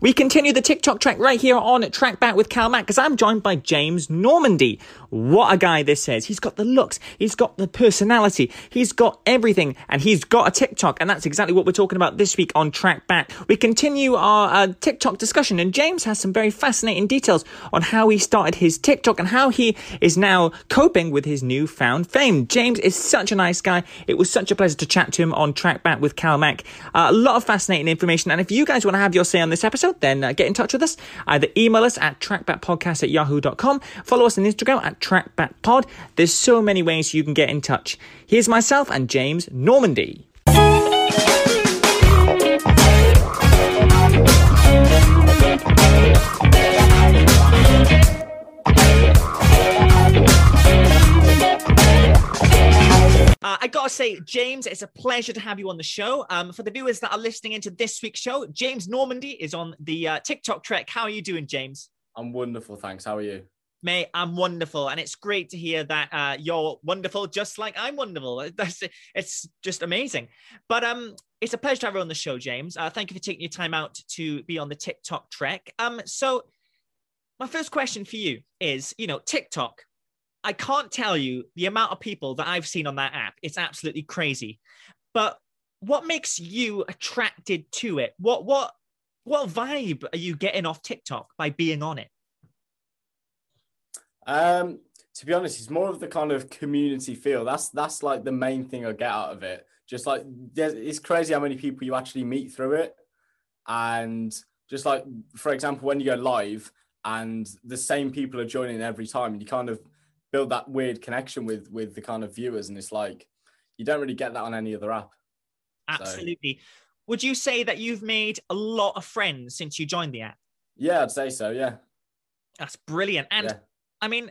We continue the TikTok track right here on Track Back with Cal Mack because I'm joined by James Normandy. What a guy this is. He's got the looks, he's got the personality, he's got everything, and he's got a TikTok. And that's exactly what we're talking about this week on Track Back. We continue our uh, TikTok discussion, and James has some very fascinating details on how he started his TikTok and how he is now coping with his newfound fame. James is such a nice guy. It was such a pleasure to chat to him on Track Back with Cal Mack. Uh, a lot of fascinating information. And if you guys want to have your say on this episode, then uh, get in touch with us. Either email us at trackbackpodcast at yahoo.com, follow us on Instagram at trackbackpod. There's so many ways you can get in touch. Here's myself and James Normandy. Gotta say, James, it's a pleasure to have you on the show. Um, for the viewers that are listening into this week's show, James Normandy is on the uh, TikTok trek. How are you doing, James? I'm wonderful, thanks. How are you? Mate, I'm wonderful, and it's great to hear that uh, you're wonderful, just like I'm wonderful. That's it's just amazing. But um, it's a pleasure to have you on the show, James. Uh, thank you for taking your time out to be on the TikTok trek. Um, so my first question for you is, you know, TikTok I can't tell you the amount of people that I've seen on that app. It's absolutely crazy. But what makes you attracted to it? What what what vibe are you getting off TikTok by being on it? Um, to be honest, it's more of the kind of community feel. That's that's like the main thing I get out of it. Just like it's crazy how many people you actually meet through it, and just like for example, when you go live and the same people are joining every time, and you kind of build that weird connection with with the kind of viewers, and it's like you don't really get that on any other app. Absolutely. So. Would you say that you've made a lot of friends since you joined the app? Yeah, I'd say so. Yeah. That's brilliant. And yeah. I mean,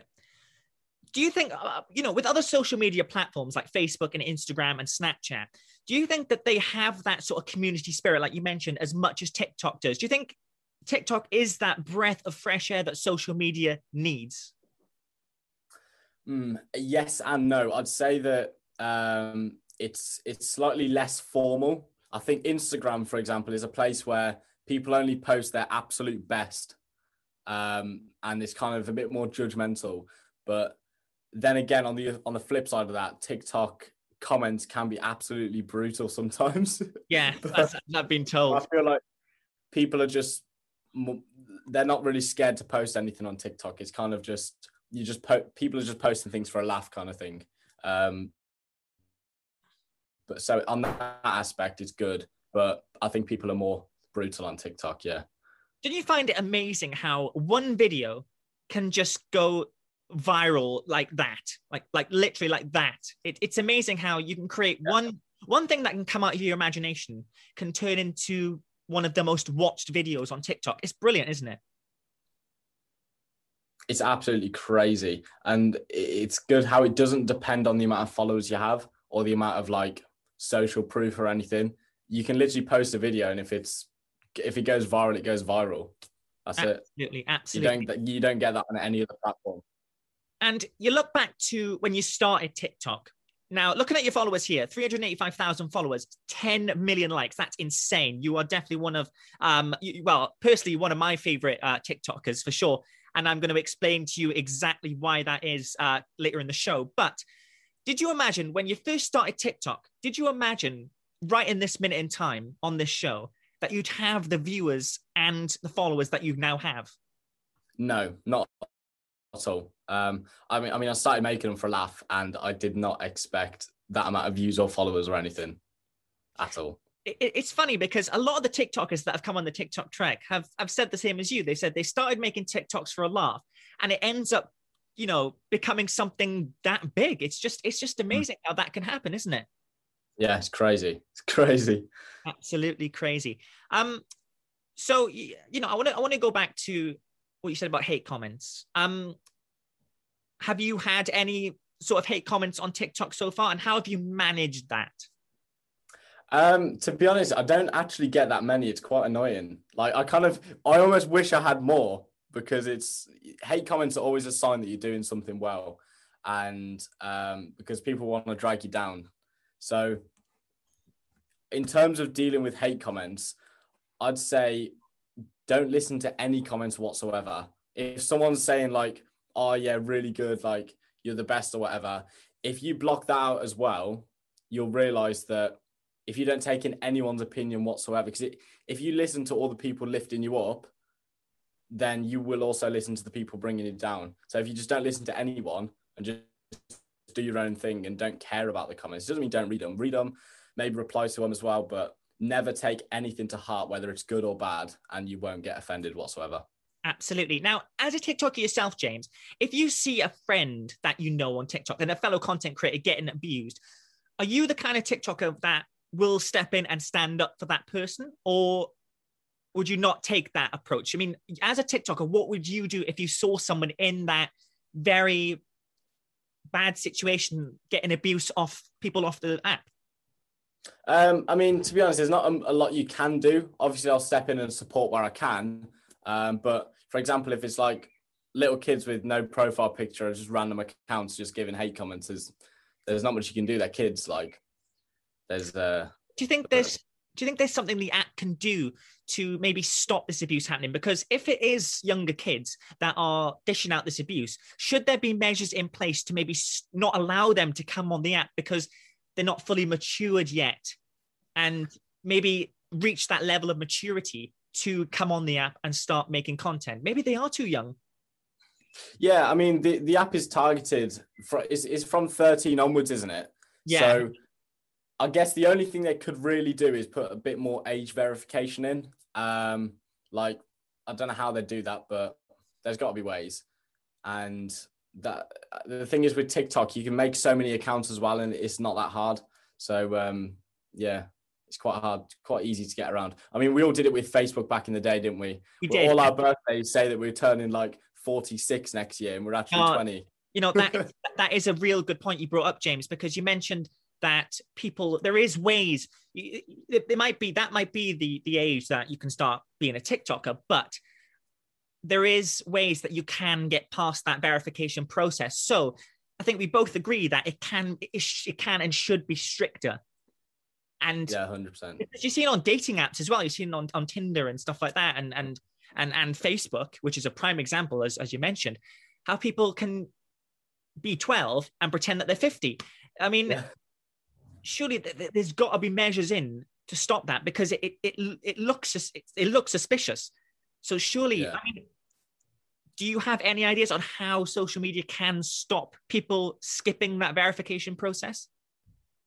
do you think, uh, you know, with other social media platforms like Facebook and Instagram and Snapchat, do you think that they have that sort of community spirit, like you mentioned, as much as TikTok does? Do you think TikTok is that breath of fresh air that social media needs? Mm, yes and no. I'd say that um, it's it's slightly less formal. I think Instagram, for example, is a place where people only post their absolute best, um, and it's kind of a bit more judgmental. But then again, on the on the flip side of that, TikTok comments can be absolutely brutal sometimes. Yeah, that's, I've been told. I feel like people are just they're not really scared to post anything on TikTok. It's kind of just you just po- people are just posting things for a laugh kind of thing. Um, but so on that aspect, it's good. But I think people are more brutal on TikTok. Yeah. Did you find it amazing how one video can just go viral like that, like like literally like that? It, it's amazing how you can create yeah. one one thing that can come out of your imagination can turn into one of the most watched videos on TikTok. It's brilliant, isn't it? It's absolutely crazy. And it's good how it doesn't depend on the amount of followers you have or the amount of like social proof or anything. You can literally post a video and if it's if it goes viral it goes viral. That's absolutely, it. Absolutely absolutely you don't you don't get that on any other platform. And you look back to when you started tiktok. Now, looking at your followers here, 385,000 followers, 10 million likes. That's insane. You are definitely one of, um, you, well, personally, one of my favorite uh, TikTokers for sure and I'm going to explain to you exactly why that is uh, later in the show. But did you imagine when you first started TikTok? Did you imagine right in this minute in time on this show that you'd have the viewers and the followers that you now have? No, not at all. Um, I mean, I mean, I started making them for a laugh, and I did not expect that amount of views or followers or anything at all it's funny because a lot of the TikTokers that have come on the TikTok track have have said the same as you. They said they started making TikToks for a laugh, and it ends up, you know, becoming something that big. It's just it's just hmm. amazing how that can happen, isn't it? Yeah, it's crazy. It's crazy. Absolutely crazy. Um, so you know, I want to I want to go back to what you said about hate comments. Um, have you had any sort of hate comments on TikTok so far, and how have you managed that? Um, to be honest, I don't actually get that many. It's quite annoying. Like I kind of, I almost wish I had more because it's hate comments are always a sign that you're doing something well, and um, because people want to drag you down. So, in terms of dealing with hate comments, I'd say don't listen to any comments whatsoever. If someone's saying like, "Oh yeah, really good," like you're the best or whatever, if you block that out as well, you'll realize that if you don't take in anyone's opinion whatsoever, because if you listen to all the people lifting you up, then you will also listen to the people bringing you down. So if you just don't listen to anyone and just do your own thing and don't care about the comments, it doesn't mean don't read them. Read them, maybe reply to them as well, but never take anything to heart, whether it's good or bad, and you won't get offended whatsoever. Absolutely. Now, as a TikToker yourself, James, if you see a friend that you know on TikTok and a fellow content creator getting abused, are you the kind of TikToker that will step in and stand up for that person? Or would you not take that approach? I mean, as a TikToker, what would you do if you saw someone in that very bad situation getting abuse off people off the app? Um, I mean, to be honest, there's not a, a, lot you can do. Obviously, I'll step in and support where I can. Um, but for example, if it's like little kids with no profile picture or just random accounts just giving hate comments, there's, there's not much you can do. They're kids. Like, there's. Uh, do you think there's do you think there's something the app can do to maybe stop this abuse happening? Because if it is younger kids that are dishing out this abuse, should there be measures in place to maybe not allow them to come on the app because they're not fully matured yet and maybe reach that level of maturity to come on the app and start making content? Maybe they are too young. Yeah, I mean the, the app is targeted for is, is from 13 onwards, isn't it? Yeah. So I guess the only thing they could really do is put a bit more age verification in. Um, like I don't know how they do that, but there's got to be ways. And that the thing is with TikTok, you can make so many accounts as well, and it's not that hard. So um, yeah, it's quite hard, quite easy to get around. I mean, we all did it with Facebook back in the day, didn't we? We did. All our birthdays say that we're turning like 46 next year, and we're actually uh, 20. You know that that is a real good point you brought up, James, because you mentioned that people there is ways it, might be that might be the the age that you can start being a tiktoker but there is ways that you can get past that verification process. So i think we both agree that it can it, it can and should be stricter. And yeah 100% you've seen on dating apps as well you've seen on, on tinder and stuff like that and and and and facebook which is a prime example as, as you mentioned how people can be 12 and pretend that they're 50 i mean yeah surely there's got to be measures in to stop that because it it, it looks it looks suspicious. So surely, yeah. I mean, do you have any ideas on how social media can stop people skipping that verification process?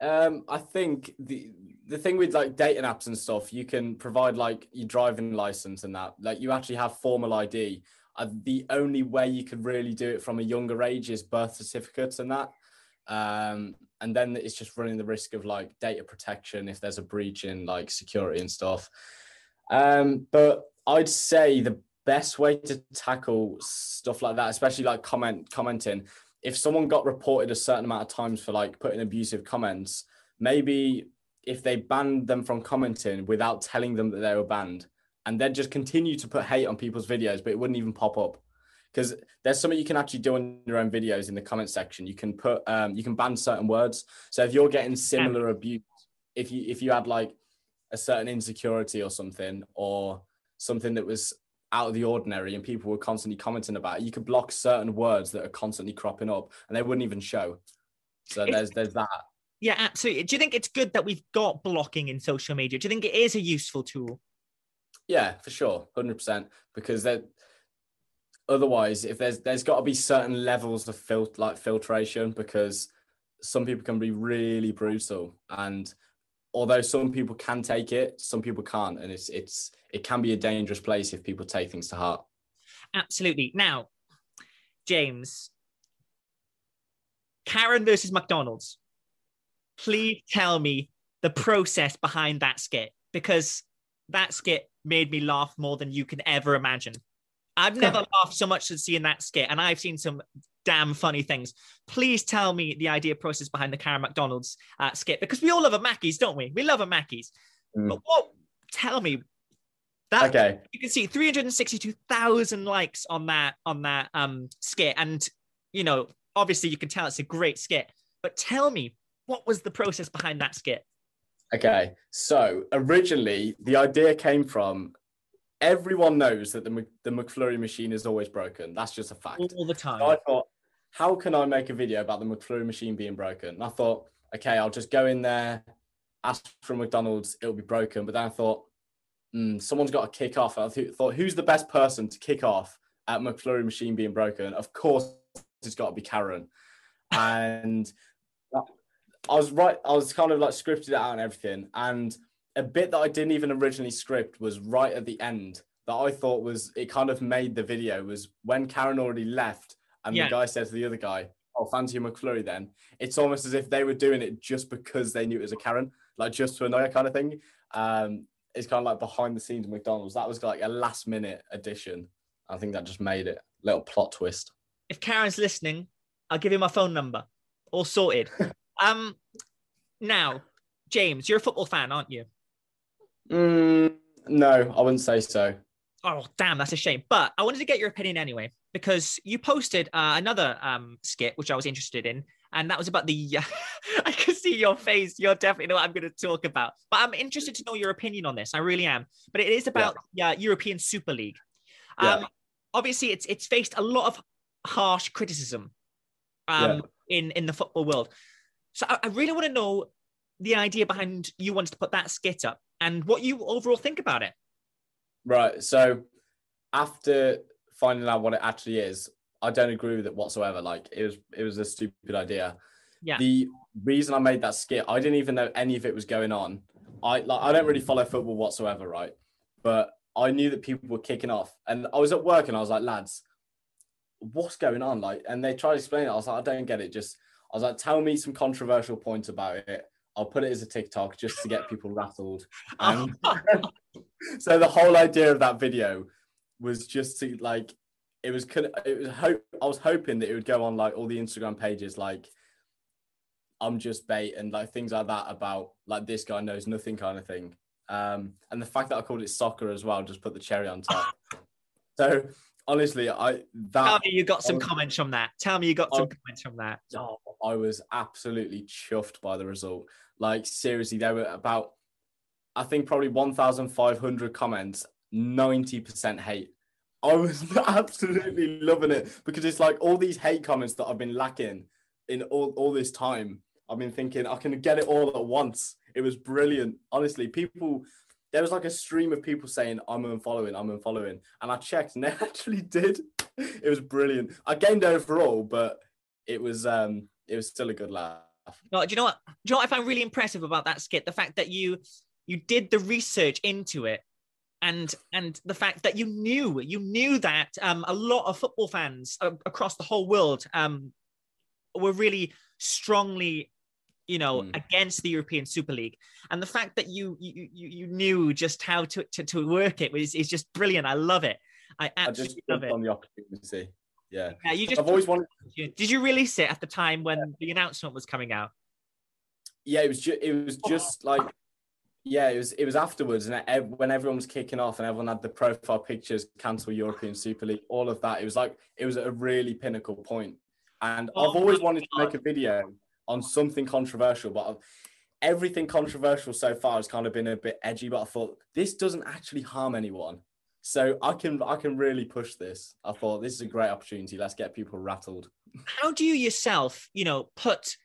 Um, I think the the thing with like dating apps and stuff, you can provide like your driving license and that. Like you actually have formal ID. Uh, the only way you could really do it from a younger age is birth certificates and that. Um, and then it's just running the risk of like data protection if there's a breach in like security and stuff. Um, but I'd say the best way to tackle stuff like that, especially like comment commenting, if someone got reported a certain amount of times for like putting abusive comments, maybe if they banned them from commenting without telling them that they were banned, and then just continue to put hate on people's videos, but it wouldn't even pop up because there's something you can actually do on your own videos in the comment section. You can put um, you can ban certain words. So if you're getting similar yeah. abuse, if you if you had like a certain insecurity or something, or something that was out of the ordinary and people were constantly commenting about it, you could block certain words that are constantly cropping up and they wouldn't even show. So there's there's that. Yeah, absolutely. Do you think it's good that we've got blocking in social media? Do you think it is a useful tool? Yeah, for sure, hundred percent. Because that otherwise if there's there's got to be certain levels of fil- like filtration because some people can be really brutal and although some people can take it some people can't and it's it's it can be a dangerous place if people take things to heart. Absolutely. Now james karen versus mcdonald's. Please tell me the process behind that skit because that skit made me laugh more than you can ever imagine I've never laughed so much as seeing that skit, and I've seen some damn funny things. Please tell me the idea process behind the Karen McDonald's uh, skit because we all love a Mackey's, don't we? We love a Mackey's. Mm. But what? Tell me that. Okay. You can see 362,000 likes on that on that um skit, and you know, obviously, you can tell it's a great skit. But tell me, what was the process behind that skit? Okay, so originally the idea came from everyone knows that the the McFlurry machine is always broken. That's just a fact. all the time. So I thought, how can I make a video about the McFlurry machine being broken? And I thought, okay, I'll just go in there, ask for McDonald's, it'll be broken. But then I thought, hmm, someone's got to kick off. I th- thought, who's the best person to kick off at McFlurry machine being broken? Of course, it's got to be Karen. And I was right, I was kind of like scripted it out and everything. And a bit that I didn't even originally script was right at the end that I thought was it kind of made the video was when Karen already left and Yeah. the guy said to the other guy, Oh, fancy a McFlurry then. It's almost as if they were doing it just because they knew it was a Karen, like just to annoy her kind of thing. Um, it's kind of like behind the scenes McDonald's. That was like a last minute addition. I think that just made it little plot twist. if Karen's listening, I'll give you my phone number. All sorted. um, now, James, you're a football fan, aren't you? Mm, no, I wouldn't say so. Oh, damn, that's a shame. But I wanted to get your opinion anyway, because you posted uh, another um, skit, which I was interested in. And that was about the. I can see your face. You're definitely know what I'm going to talk about. But I'm interested to know your opinion on this. I really am. But it is about yeah. European Super League. Um, Yeah. Obviously, it's it's faced a lot of harsh criticism um, in in the football world. So I, I really want to know the idea behind you wanting to put that skit up and what you overall think about it. Right. So after finding out what it actually is, I don't agree with it whatsoever. Like it was it was a stupid idea. Yeah. The reason I made that skit, I didn't even know any of it was going on. I like I don't really follow football whatsoever, right? But I knew that people were kicking off. And I was at work and I was like, lads, what's going on? Like, and they tried to explain it. I was like, I don't get it. Just I was like, tell me some controversial points about it. I'll put it as a TikTok just to get people rattled. And so the whole idea of that video was just to like it was kind of it was hope I was hoping that it would go on like all the Instagram pages like I'm just bait and like things like that about like this guy knows nothing kind of thing. Um, and the fact that I called it soccer as well just put the cherry on top. so honestly, I Tell that me you got some Oh. comments from that. Tell me you got some Oh. comments from that. oh, I was absolutely chuffed by the result. Like seriously, there were about I think probably 1,500 comments, 90% hate. I was absolutely loving it because it's like all these hate comments that I've been lacking in all, all this time. I've been thinking I can get it all at once. It was brilliant. Honestly, people, there was like a stream of people saying, I'm unfollowing, I'm unfollowing. And I checked and they actually did. It was brilliant. I gained overall, but it was um it was still a good laugh. No, do you know what? Do you know what I found really impressive about that skit? The fact that you you did the research into it, and and the fact that you knew you knew that um, a lot of football fans a- across the whole world um, were really strongly, you know, Mm. against the European Super League, and the fact that you you you, knew just how to, to to work it was is just brilliant. I love it. I I just absolutely love it. on the opportunity. Yeah. Yeah, you just I've always wanted did you release it at the time when the announcement was coming out? yeah, it was just it was Oh. just like yeah, it was it was afterwards, and ev- when everyone was kicking off and everyone had the profile pictures, cancel European Super League, all of that. It was like it was a really pinnacle point, and Oh I've always wanted to make a video on something controversial, but I've, everything controversial so far has kind of been a bit edgy. But I thought this doesn't actually harm anyone, so I can I can really push this. I thought this is a great opportunity. Let's get people rattled. how do you yourself, you know, put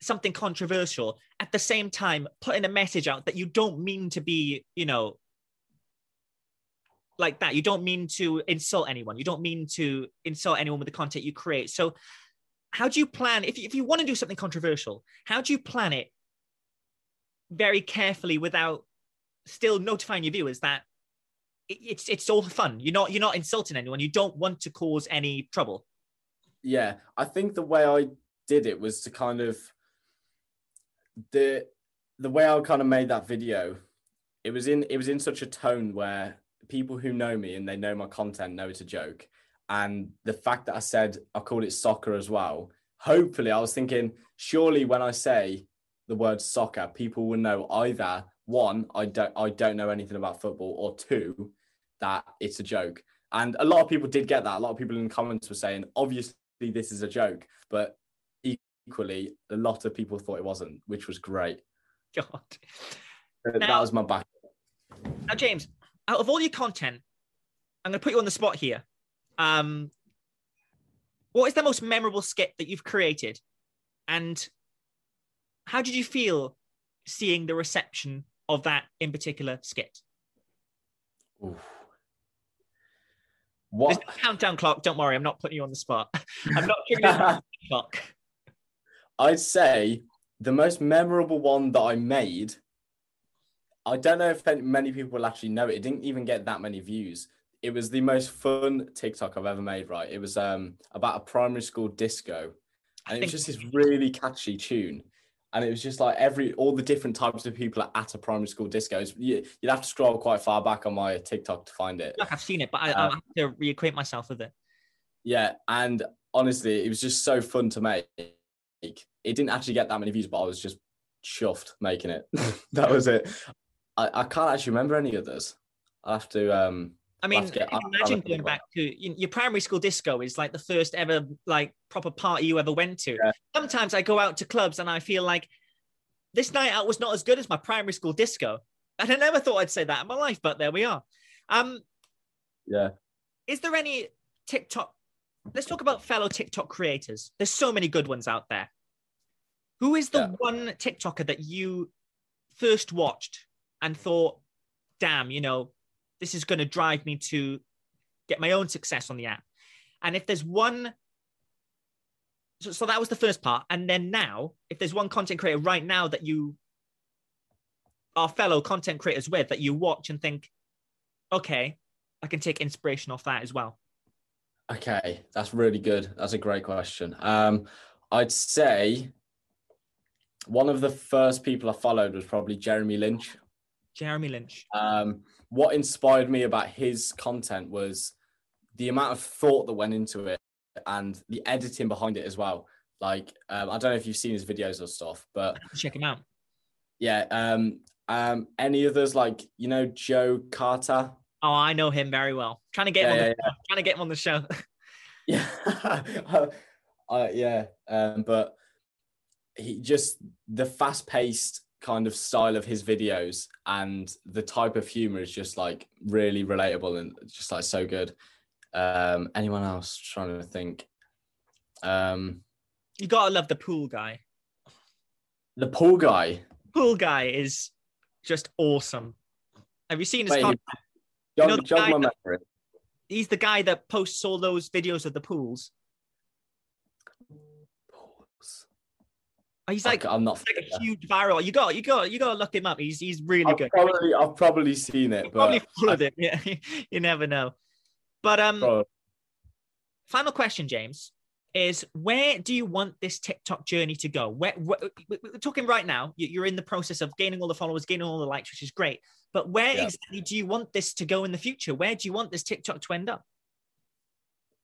something controversial at the same time putting a message out that you don't mean to be, you know, like that. You don't mean to insult anyone. You don't mean to insult anyone with the content you create. So, how do you plan if you, if you want to do something controversial? How do you plan it very carefully without still notifying your viewers that it- it's it's all fun. You're not you're not insulting anyone. You don't want to cause any trouble. yeah i think the way i did it was to kind of the the way i kind of made that video it was in it was in such a tone where people who know me and they know my content know it's a joke and the fact that i said i called it soccer as well hopefully i was thinking surely when i say the word soccer people will know either one i don't i don't know anything about football or two that it's a joke and a lot of people did get that. A lot of people in the comments were saying, obviously, this is a joke, but equally, a lot of people thought it wasn't, which was great. God. That was my back. Now, James, out of all your content, I'm going to put you on the spot here. Um, what is the most memorable skit that you've created, and how did you feel seeing the reception of that in particular skit? Oof. There's What no countdown clock. Don't worry, I'm not putting you on the spot. I'm not giving you a clock. I'd say the most memorable one that I made. I don't know if many people will actually know it. It didn't even get that many views. It was the most fun TikTok I've ever made. Right, it was um about a primary school disco, and it was just this really catchy tune. And it was just like every all the different types of people at a primary school disco. It's- You, you'd have to scroll quite far back on my TikTok to find it. Like I've seen it, but I, Uh, I have to reacquaint myself with it. Yeah, and honestly, it was just so fun to make. It didn't actually get that many views, but I was just chuffed making it. that was it. I, I can't actually remember any others. I have to. um I mean, get- imagine going back to your primary school disco is like the first ever like proper party you ever went to. Yeah. Sometimes I go out to clubs and I feel like this night out was not as good as my primary school disco. And I never thought I'd say that in my life, but there we are. Um, Yeah. is there any TikTok? Let's talk about fellow TikTok creators. There's so many good ones out there. Who is the Yeah. one TikToker that you first watched and thought, damn, you know, this is going to drive me to get my own success on the app? And if there's one, so, so that was the first part. And then now, if there's one content creator right now that you are fellow content creators with that you watch and think, okay, I can take inspiration off that as well. Okay, that's really good. That's a great question. Um, I'd say one of the first people I followed was probably Jeremy Lynch. Jeremy Lynch. Um, what inspired me about his content was the amount of thought that went into it and the editing behind it as well. Like, um, I don't know if you've seen his videos or stuff, but Check him out. yeah. Um, um, any others like you know Joe Carter? Oh, I know him very well. Trying to get him Yeah, on yeah, the show. Trying to get him on the show. Yeah, uh, yeah. Um, but he just the fast-paced kind of style of his videos and the type of humor is just like really relatable and just like so good. Um, anyone else trying to think? Um, you gotta love the pool guy. the pool guy. Pool guy is just awesome. Have you seen his Wait, content? jog, know jog my that- memory. He's the guy that posts all those videos of the pools. He's like, I'm not. like a huge viral. You got, you got, you got to look him up. He's he's really I've good. probably, I've probably seen it, probably followed it. Yeah, you never know. But um, Probably. final question, James, is where do you want this TikTok journey to go? Where, where we're talking right now, you- you're in the process of gaining all the followers, gaining all the likes, which is great. But where Yeah. exactly do you want this to go in the future? Where do you want this TikTok to end up?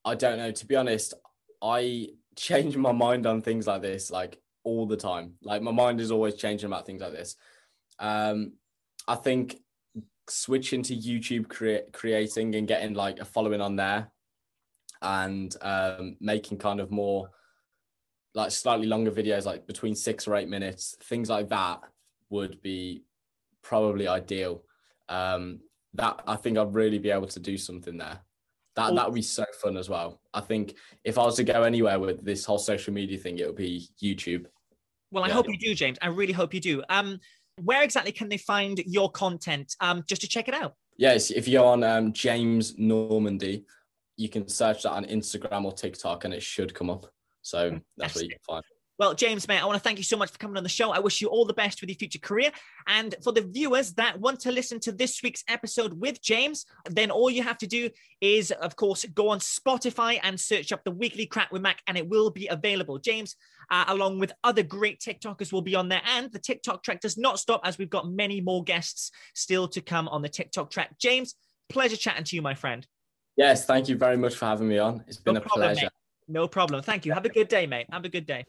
I don't know. To be honest, I change my mind on things like this like all the time. Like my mind is always changing about things like this. Um, I think switching to YouTube crea- creating and getting like a following on there, and um, making kind of more like slightly longer videos, like between six or eight minutes, things like that would be probably ideal. Um, that I think I'd really be able to do something there. That that would be so fun as well. I think if I was to go anywhere with this whole social media thing, it would be YouTube. Well, I Yeah. hope you do, James. I really hope you do. Um, where exactly can they find your content? Um, just to check it out. Yes, if you're on um, James Normandy, you can search that on Instagram or TikTok, and it should come up. So that's where you can find. Well, James, mate, I want to thank you so much for coming on the show. I wish you all the best with your future career. And for the viewers that want to listen to this week's episode with James, then all you have to do is, of course, go on Spotify and search up the weekly crack with Mac, and it will be available. James, uh, along with other great TikTokers, will be on there. And the TikTok track does not stop as we've got many more guests still to come on the TikTok track. James, pleasure chatting to you, my friend. Yes, thank you very much for having me on. It's been No a problem, pleasure. mate. No problem. Thank you. Have a good day, mate. Have a good day.